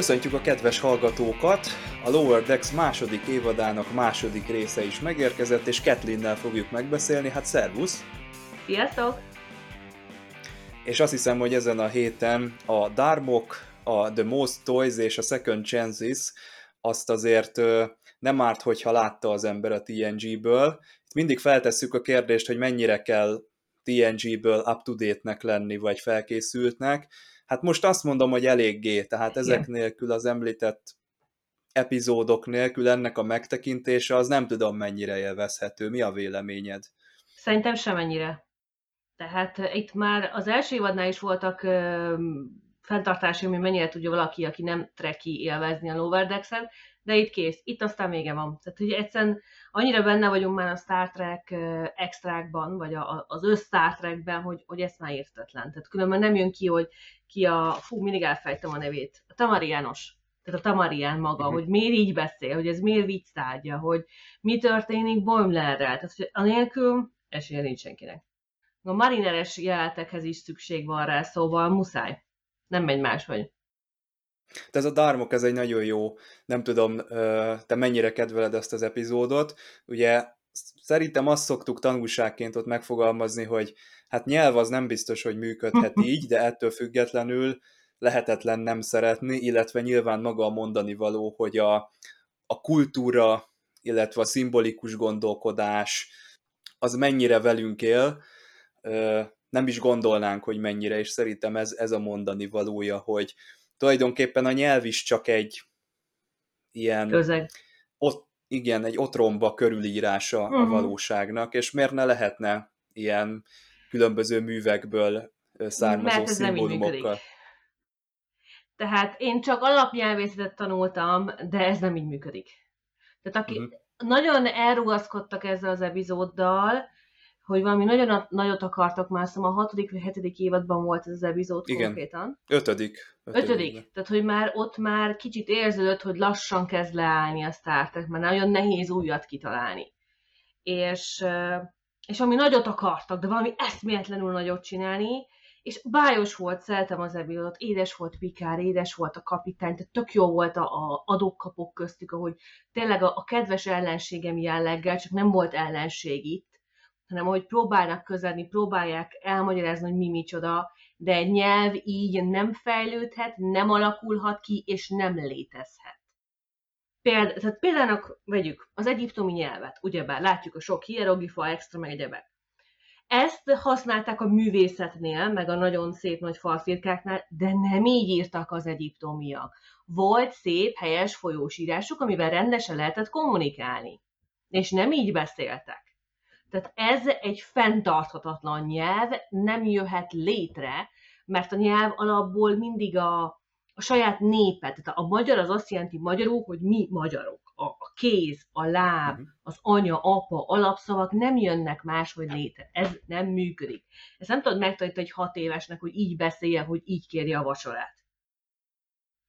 Köszöntjük a kedves hallgatókat! A Lower Decks második évadának második része is megérkezett, és Ketlinnel fogjuk megbeszélni. Hát szervusz! Sziasztok! És azt hiszem, hogy ezen a héten a Darmok, a The Most Toys és a Second Chances azt azért nem árt, hogyha látta az ember a TNG-ből. Itt mindig feltesszük a kérdést, hogy mennyire kell TNG-ből up-to-date-nek lenni, vagy felkészültnek. Hát most azt mondom, hogy eléggé, tehát ezek nélkül az említett epizódok nélkül ennek a megtekintése az nem tudom mennyire élvezhető. Mi a véleményed? Szerintem semennyire. Tehát itt már az első évadnál is voltak fenntartási, hogy mennyire tudja valaki, aki nem treki élvezni a Lower Decks-en, de itt kész, itt aztán vége van. Tehát hogy egyszerűen annyira benne vagyunk már a Star Trek extrákban, vagy a, az össz Star Trekben, hogy, hogy ez már értetlen. Tehát különben nem jön ki, hogy ki a, fú, mindig elfejtem a nevét, a Tamariános. Tehát a Tamarián maga, uh-huh. hogy miért így beszél, hogy ez miért vicc tárgya, hogy mi történik Boimlerrel. Tehát hogy anélkül esélye nincs senkinek. A marineres jelenetekhez is szükség van rá, szóval muszáj. Nem megy máshogy. De ez a Darmok, ez egy nagyon jó, nem tudom, te mennyire kedveled ezt az epizódot. Ugye szerintem azt szoktuk tanulságként ott megfogalmazni, hogy hát nyelv az nem biztos, hogy működhet így, de ettől függetlenül lehetetlen nem szeretni, illetve nyilván maga a mondani való, hogy a, a kultúra, illetve a szimbolikus gondolkodás az mennyire velünk él, nem is gondolnánk, hogy mennyire, és szerintem ez, ez a mondani valója, hogy tulajdonképpen a nyelv is csak egy ilyen... Közeg. Ott, igen, egy otromba körülírása uh-huh. a mhm. valóságnak, és miért ne lehetne ilyen különböző művekből származó Mert ez szimbólumokkal. Tehát én csak alapnyelvészetet tanultam, de ez nem így működik. Tehát aki uh-huh. nagyon elrugaszkodtak ezzel az epizóddal, hogy valami nagyon nagyot akartak már, szóval a hatodik vagy hetedik évadban volt ez az epizód Igen. konkrétan. Ötödik. Ötödik. ötödik. Tehát, hogy már ott már kicsit érződött, hogy lassan kezd leállni a Star Trek, mert nagyon nehéz újat kitalálni. És, és ami nagyot akartak, de valami eszméletlenül nagyot csinálni, és bájos volt, szeretem az epizódot, édes volt Pikár, édes volt a kapitány, tehát tök jó volt a, a adókapok köztük, ahogy tényleg a, a kedves ellenségem jelleggel, csak nem volt ellenség itt, hanem hogy próbálnak közelni, próbálják elmagyarázni, hogy mi micsoda, de egy nyelv így nem fejlődhet, nem alakulhat ki, és nem létezhet. Péld, tehát példának vegyük az egyiptomi nyelvet, ugyebár látjuk a sok hieroglifa, extra, meg egyebek. Ezt használták a művészetnél, meg a nagyon szép nagy falfirkáknál, de nem így írtak az egyiptomiak. Volt szép, helyes folyósírásuk, amivel rendesen lehetett kommunikálni. És nem így beszéltek. Tehát ez egy fenntarthatatlan nyelv, nem jöhet létre, mert a nyelv alapból mindig a, a saját népet, tehát a magyar az azt jelenti magyarul, hogy mi magyarok. A, a kéz, a láb, uh-huh. az anya, apa, alapszavak nem jönnek máshogy létre. Ez nem működik. Ezt nem tudod megtanítani egy hat évesnek, hogy így beszéljen, hogy így kérje a vacsorát.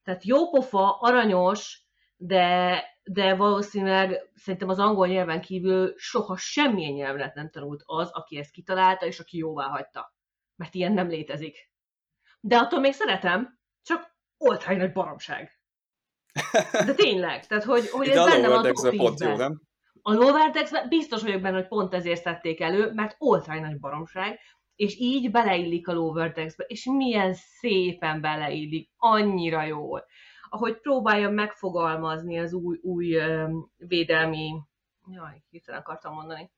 Tehát jópofa, aranyos, de de valószínűleg szerintem az angol nyelven kívül soha semmilyen nyelvet nem tanult az, aki ezt kitalálta, és aki jóvá hagyta. Mert ilyen nem létezik. De attól még szeretem, csak oltány nagy baromság. De tényleg, tehát hogy, hogy ez benne van a pont jó, nem? A Lower biztos vagyok benne, hogy pont ezért tették elő, mert oltány nagy baromság, és így beleillik a Lower és milyen szépen beleillik, annyira jól ahogy próbálja megfogalmazni az új, új védelmi, jaj, hirtelen akartam mondani,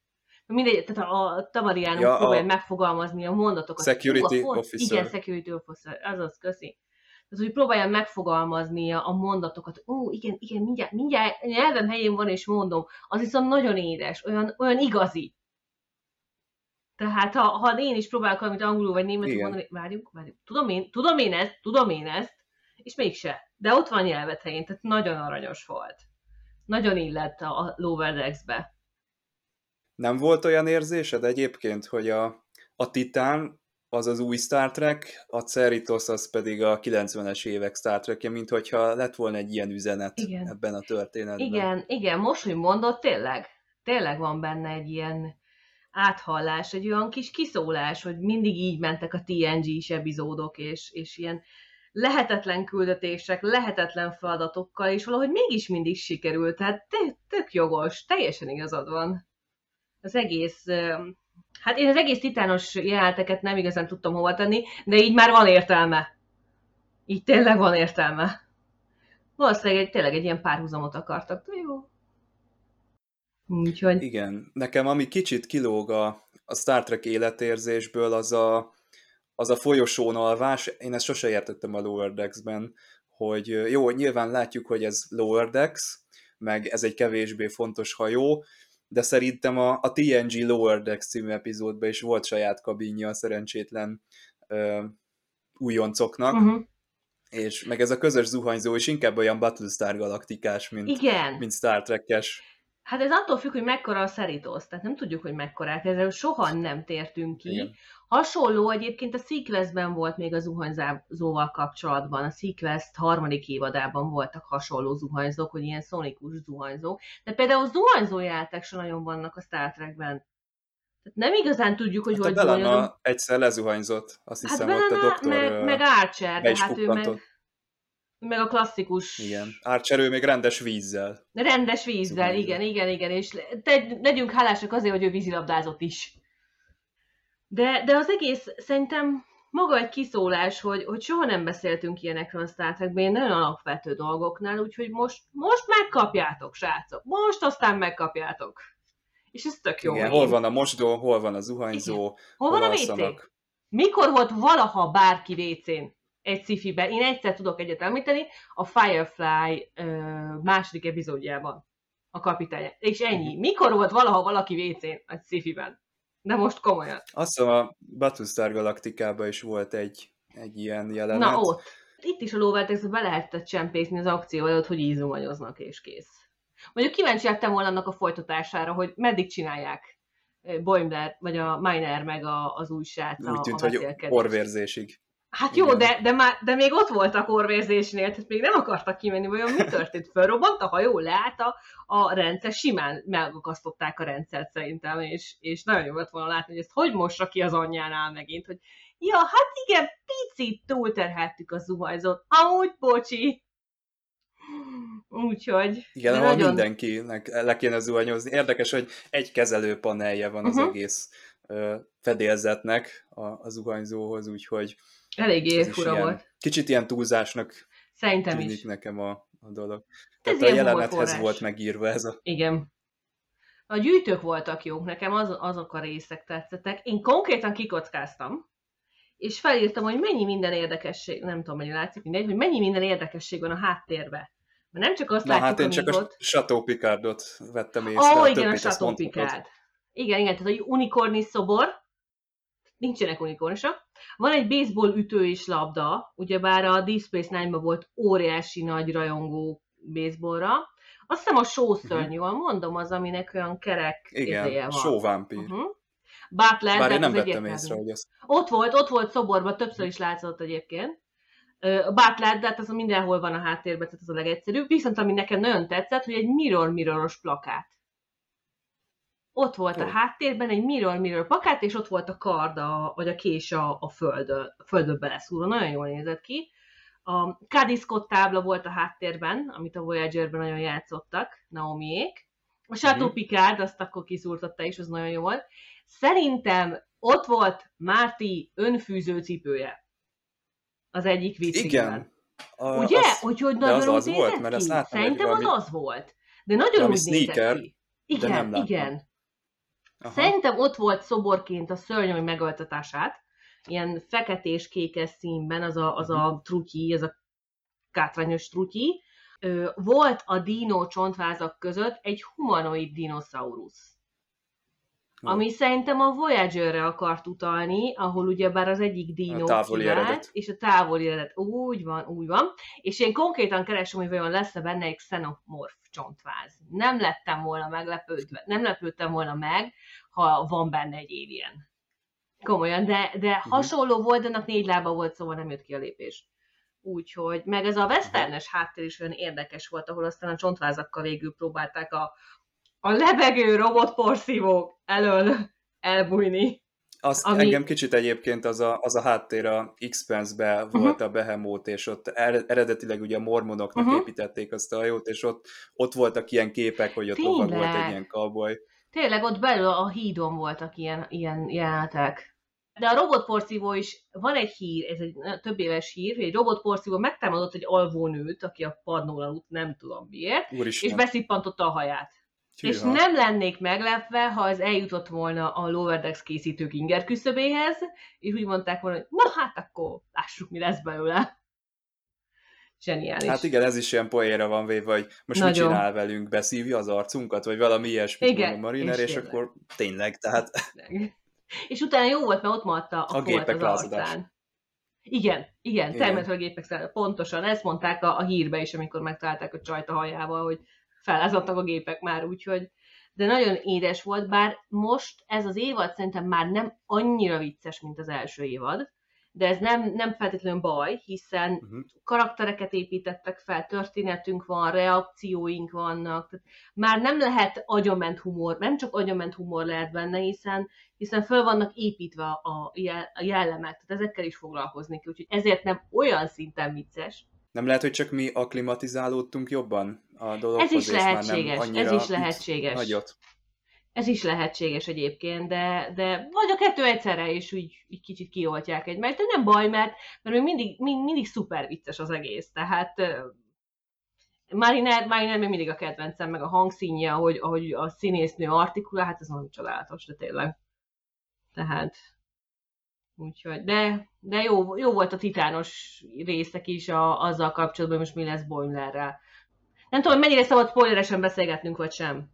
mindegy, tehát a Tamariánok ja, próbálja a... megfogalmazni a mondatokat. Security a officer. Igen, security officer, azaz, köszi. Tehát, hogy próbálja megfogalmazni a mondatokat. Ó, igen, igen, mindjárt, mindjárt nyelvem helyén van, és mondom. Az viszont nagyon édes, olyan, olyan igazi. Tehát, ha, ha én is próbálok valamit angolul vagy németül mondani, várjuk, várjuk, tudom én, tudom én ezt, tudom én ezt, és mégse. De ott van nyelvet helyén, tehát nagyon aranyos volt. Nagyon illett a Lower Decks-be. Nem volt olyan érzésed egyébként, hogy a, a Titán az az új Star Trek, a Cerritos az pedig a 90-es évek Star Trek-je, mint hogyha lett volna egy ilyen üzenet igen. ebben a történetben. Igen, igen, most, hogy mondod, tényleg, tényleg van benne egy ilyen áthallás, egy olyan kis kiszólás, hogy mindig így mentek a TNG-s epizódok, és, és ilyen lehetetlen küldetések, lehetetlen feladatokkal, és valahogy mégis mindig sikerült. Tehát tök jogos, teljesen igazad van. Az egész, hát én az egész titános jeleneteket nem igazán tudtam hova tenni, de így már van értelme. Így tényleg van értelme. Valószínűleg egy, tényleg egy ilyen párhuzamot akartak, de jó. Úgyhogy... Igen, nekem ami kicsit kilóg a, a Star Trek életérzésből, az a, az a folyosón alvás, én ezt sose értettem a Lower Decks-ben, hogy jó, nyilván látjuk, hogy ez Lower Decks, meg ez egy kevésbé fontos hajó, de szerintem a, a TNG Lower Decks című epizódban is volt saját kabinja a szerencsétlen ö, újoncoknak, uh-huh. és meg ez a közös zuhanyzó is inkább olyan Battlestar galaktikás, mint, Igen. mint Star Trek-es. Hát ez attól függ, hogy mekkora a Szeritos, tehát nem tudjuk, hogy mekkorák, ezzel soha nem tértünk ki. Igen. Hasonló egyébként a Sequestben volt még a zuhanyzóval kapcsolatban. A Sequest harmadik évadában voltak hasonló zuhanyzók, hogy ilyen szonikus zuhanyzók. De például zuhanyzó játék sem nagyon vannak a Star Trekben. Tehát nem igazán tudjuk, hogy hát hogy zuhanyzó. egyszer lezuhanyzott, azt hát hiszem, ott a doktor meg, meg Archer, de hát ő meg, meg a klasszikus... Igen, Archer ő még rendes vízzel. Rendes vízzel, Zuhanyzó. igen, igen, igen, és te, legyünk hálásak azért, hogy ő vízilabdázott is. De, de az egész szerintem maga egy kiszólás, hogy, hogy soha nem beszéltünk ilyenekről a Star Trekben, nagyon alapvető dolgoknál, úgyhogy most, most megkapjátok, srácok. Most aztán megkapjátok. És ez tök jó. Igen, hol van a mosdó, hol van a zuhanyzó, Igen. hol, hol van a WC? Mikor volt valaha bárki WC-n egy sci Én egyszer tudok egyet említeni, a Firefly ö, második epizódjában a kapitány. És ennyi. Mhm. Mikor volt valaha valaki WC-n egy sci-fi-ben? De most komolyan. Azt hiszem a Battlestar Galaktikában is volt egy, egy ilyen jelenet. Na ott. Itt is a Lovertex be lehetett csempészni az akció előtt, hogy ízumanyoznak és kész. Mondjuk kíváncsi lettem volna annak a folytatására, hogy meddig csinálják Boimler, vagy a Miner, meg a, az új srác Úgy tűnt, a hogy orvérzésig. Hát jó, de, de, már, de még ott volt a korvérzésnél, tehát még nem akartak kimenni, vajon mi történt? Fölrobbant a hajó, leállt a, a rendszer, simán megakasztották a rendszert szerintem, és, és nagyon jó lett volna látni, hogy ezt hogy mossa ki az anyjánál megint, hogy ja, hát igen, picit túlterheltük a zuhanyzót, amúgy bocsi. Úgyhogy... Igen, ahol nagyon... mindenkinek le kéne zuhanyozni. Érdekes, hogy egy kezelőpanelje van az uh-huh. egész fedélzetnek a, a zuhanyzóhoz, úgyhogy Eléggé fura ilyen, volt. Kicsit ilyen túlzásnak Szerintem tűnik is. nekem a, a dolog. Ez Tehát a jelenethez volt megírva ez a... Igen. A gyűjtők voltak jók, nekem az, azok a részek tetszettek. Én konkrétan kikockáztam, és felírtam, hogy mennyi minden érdekesség, nem tudom, mennyi látszik, mindegy, hogy mennyi minden érdekesség van a háttérbe. Mert nem csak azt Na, látjuk, hát én csak a Chateau Picardot vettem észre. Ó, oh, igen, a Chateau Picard. Igen, igen, tehát a unikorni szobor, nincsenek unikornisok. Van egy baseball ütő és labda, ugyebár a Deep Space Nine-ban volt óriási nagy rajongó baseballra. Azt hiszem a sószörny, uh-huh. mondom, az, aminek olyan kerek Igen, van. sóvámpír. Uh-huh. Butler, Bár én nem vettem észre, hogy az... Ott volt, ott volt szoborban, többször is látszott egyébként. Butler, de hát az mindenhol van a háttérben, tehát az a legegyszerűbb. Viszont ami nekem nagyon tetszett, hogy egy mirror-mirroros plakát ott volt a háttérben egy mirror mirror pakát, és ott volt a kard, a, vagy a kés a, a földön, földön beleszúrva. Nagyon jól nézett ki. A Cady Scott tábla volt a háttérben, amit a Voyager-ben nagyon játszottak, Naomiék. A Chateau mm-hmm. Picard, azt akkor kiszúrtatta, és az nagyon jó volt. Szerintem ott volt Márti önfűző cipője. Az egyik viccben. Igen. A, Ugye? Az, hogy, hogy nagyon az az volt, mert ezt láttam, Szerintem az az volt. De nagyon úgy nézett ki. Igen, igen. Aha. Szerintem ott volt szoborként a szörnyű megöltetását, ilyen feketés-kékes színben, az a, az a mhm. trutyi, az a kátrányos trutyi. Volt a dino csontvázak között egy humanoid dinoszaurusz. Ami szerintem a Voyager-re akart utalni, ahol ugyebár az egyik dino kivált, és a távoli eredet. Úgy van, úgy van. És én konkrétan keresem, hogy vajon lesz-e benne egy xenomorf csontváz. Nem lettem volna meglepődve, nem lepődtem volna meg, ha van benne egy alien. Komolyan, de, de uh-huh. hasonló volt, annak négy lába volt, szóval nem jött ki a lépés. Úgyhogy, meg ez a westernes háttér is olyan érdekes volt, ahol aztán a csontvázakkal végül próbálták a, a lebegő robotporszívók elől elbújni. Azt ami... engem kicsit egyébként az a, az a háttér a Expense-be uh-huh. volt a Behemoth, és ott eredetileg ugye a mormonoknak uh-huh. építették azt a hajót, és ott, ott voltak ilyen képek, hogy ott lovag volt egy ilyen cowboy. Tényleg ott belül a hídon voltak ilyen, ilyen jelenetek. De a robotporszívó is, van egy hír, ez egy több éves hír, hogy egy robotporszívó megtámadott egy alvónőt, aki a padnón aludt, nem tudom miért, Úristen. és beszippantotta a haját. Hűha. És nem lennék meglepve, ha ez eljutott volna a Lowerdex készítők inger küszöbéhez, és úgy mondták volna, hogy na hát akkor lássuk, mi lesz belőle. Zseniális. Hát igen, ez is ilyen poénra van véve, hogy most Nagyon. mit csinál velünk, beszívja az arcunkat, vagy valami ilyesmit igen, Mariner, és, és akkor tényleg, tehát... És utána jó volt, mert ott maradt a, a gépek az arcán. Igen, igen, igen. természetesen a gépek száll. Pontosan, ezt mondták a, a hírbe is, amikor megtalálták a csajt a hajával, hogy felázadtak a gépek már, úgyhogy de nagyon édes volt, bár most ez az évad szerintem már nem annyira vicces, mint az első évad, de ez nem, nem feltétlenül baj, hiszen uh-huh. karaktereket építettek fel, történetünk van, reakcióink vannak, tehát már nem lehet agyament humor, nem csak agyament humor lehet benne, hiszen, hiszen föl vannak építve a, a jellemek, tehát ezekkel is foglalkozni kell, úgyhogy ezért nem olyan szinten vicces. Nem lehet, hogy csak mi aklimatizálódtunk jobban a dologhoz, Ez is lehetséges, ez is lehetséges. Nagyot. Ez is lehetséges egyébként, de, de vagy a kettő egyszerre is úgy, úgy kicsit kioltják egymást, de nem baj, mert, mert még mindig, mind, mindig szuper vicces az egész, tehát Mariner, Mariner még mindig a kedvencem, meg a hangszínje, ahogy, ahogy a színésznő artikulál, hát ez nagyon csodálatos, de tényleg. Tehát, úgyhogy, de, de jó, jó volt a titános részek is a, azzal kapcsolatban, hogy most mi lesz Boimlerrel. Nem tudom, mennyire szabad spoileresen beszélgetnünk, vagy sem.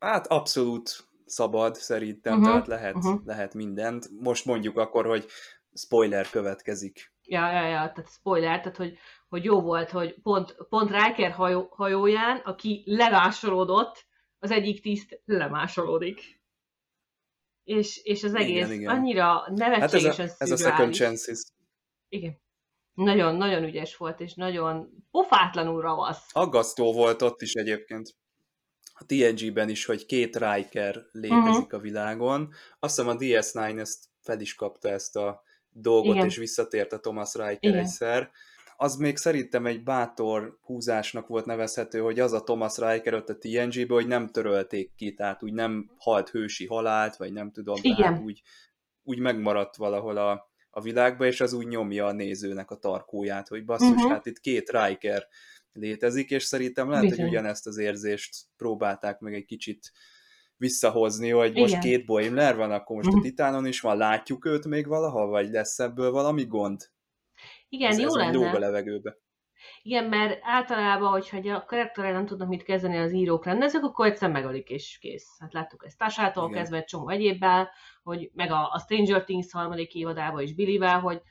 Hát abszolút szabad szerintem, uh-huh, tehát lehet, uh-huh. lehet mindent. Most mondjuk akkor, hogy spoiler következik. Ja, ja, ja, tehát spoiler, tehát hogy, hogy jó volt, hogy pont, pont Riker hajó, hajóján, aki lemásolódott, az egyik tiszt lemásolódik. És, és az egész igen, igen. annyira nevetségesen hát ez a, ez a second chances. Igen. Nagyon, nagyon ügyes volt, és nagyon pofátlanul ravasz. Aggasztó volt ott is egyébként a TNG-ben is, hogy két Riker létezik uh-huh. a világon. Azt hiszem a DS9 ezt fel is kapta ezt a dolgot, Igen. és visszatért a Thomas Riker Igen. egyszer. Az még szerintem egy bátor húzásnak volt nevezhető, hogy az a Thomas Riker ott a TNG-be, hogy nem törölték ki, tehát úgy nem halt hősi halált, vagy nem tudom, Igen. tehát úgy, úgy megmaradt valahol a, a világba, és az úgy nyomja a nézőnek a tarkóját, hogy basszus, uh-huh. hát itt két Riker létezik, és szerintem lehet, Bizony. hogy ugyanezt az érzést próbálták meg egy kicsit visszahozni, hogy most Igen. két Boimler van, akkor most uh-huh. a mhm. Titánon is van, látjuk őt még valaha, vagy lesz ebből valami gond? Igen, ez, jó ez lenne. a levegőbe. Igen, mert általában, hogyha a karakterrel nem tudnak mit kezdeni az írók, rendezők, akkor egyszer megölik és kész. Hát láttuk ezt Tásától kezdve egy csomó egyébbel, hogy meg a, a Stranger Things harmadik évadában is Billyvel, hogy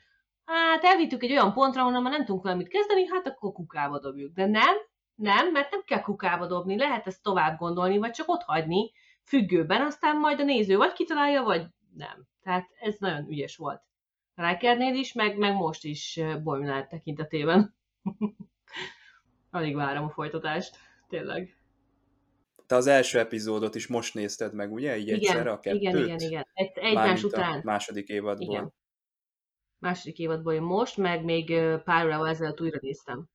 hát elvittük egy olyan pontra, ahol már nem tudunk valamit kezdeni, hát akkor kukába dobjuk. De nem, nem, mert nem kell kukába dobni, lehet ezt tovább gondolni, vagy csak ott hagyni függőben, aztán majd a néző vagy kitalálja, vagy nem. Tehát ez nagyon ügyes volt. Rikernél is, meg, meg most is Boimler tekintetében. Alig várom a folytatást, tényleg. Te az első epizódot is most nézted meg, ugye? Így igen, egyszerre a kettőt? Igen, igen, igen. Egy, egymás után. Második évadból. Igen második évadból most, meg még pár órával ezelőtt újra néztem.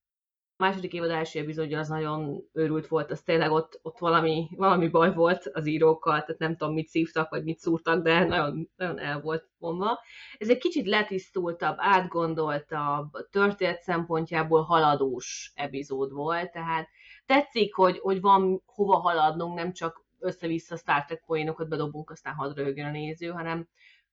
A második évad első epizódja az nagyon őrült volt, az tényleg ott, ott valami, valami baj volt az írókkal, tehát nem tudom, mit szívtak, vagy mit szúrtak, de nagyon, nagyon el volt vonva. Ez egy kicsit letisztultabb, átgondoltabb, történet szempontjából haladós epizód volt, tehát tetszik, hogy, hogy van hova haladnunk, nem csak össze-vissza Star Trek poénokat bedobunk, aztán hadd a néző, hanem,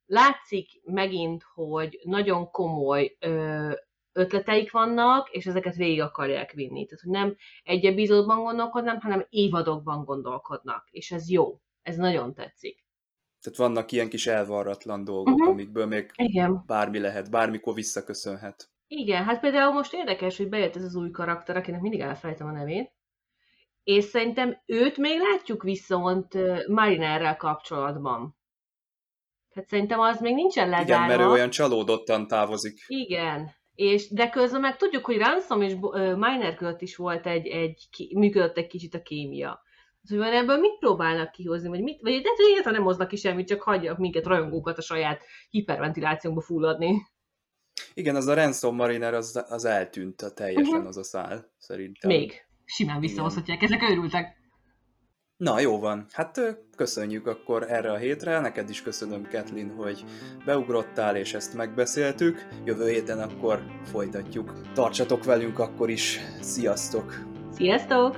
látszik megint, hogy nagyon komoly ö, ötleteik vannak, és ezeket végig akarják vinni. Tehát, hogy nem egy epizódban gondolkodnak, hanem évadokban gondolkodnak, és ez jó. Ez nagyon tetszik. Tehát vannak ilyen kis elvarratlan dolgok, uh-huh. amikből még Igen. bármi lehet, bármikor visszaköszönhet. Igen, hát például most érdekes, hogy bejött ez az új karakter, akinek mindig elfelejtem a nevét, és szerintem őt még látjuk viszont Marinerrel kapcsolatban. Tehát szerintem az még nincsen lezárva. Igen, mert ő olyan csalódottan távozik. Igen, és, de közben meg tudjuk, hogy Ransom és Miner között is volt egy, egy működött egy kicsit a kémia. hogy van ebből mit próbálnak kihozni, vagy mit, vagy lehet, hogy egyáltalán nem hoznak ki semmit, csak hagyják minket rajongókat a saját hiperventilációnkba fulladni. Igen, az a Ransom Mariner az, az eltűnt a teljesen uh-huh. az a szál, szerintem. Még. Simán visszahozhatják, ezek őrültek. Na, jó van. Hát köszönjük akkor erre a hétre. Neked is köszönöm, Kathleen, hogy beugrottál, és ezt megbeszéltük. Jövő héten akkor folytatjuk. Tartsatok velünk akkor is. Sziasztok! Sziasztok!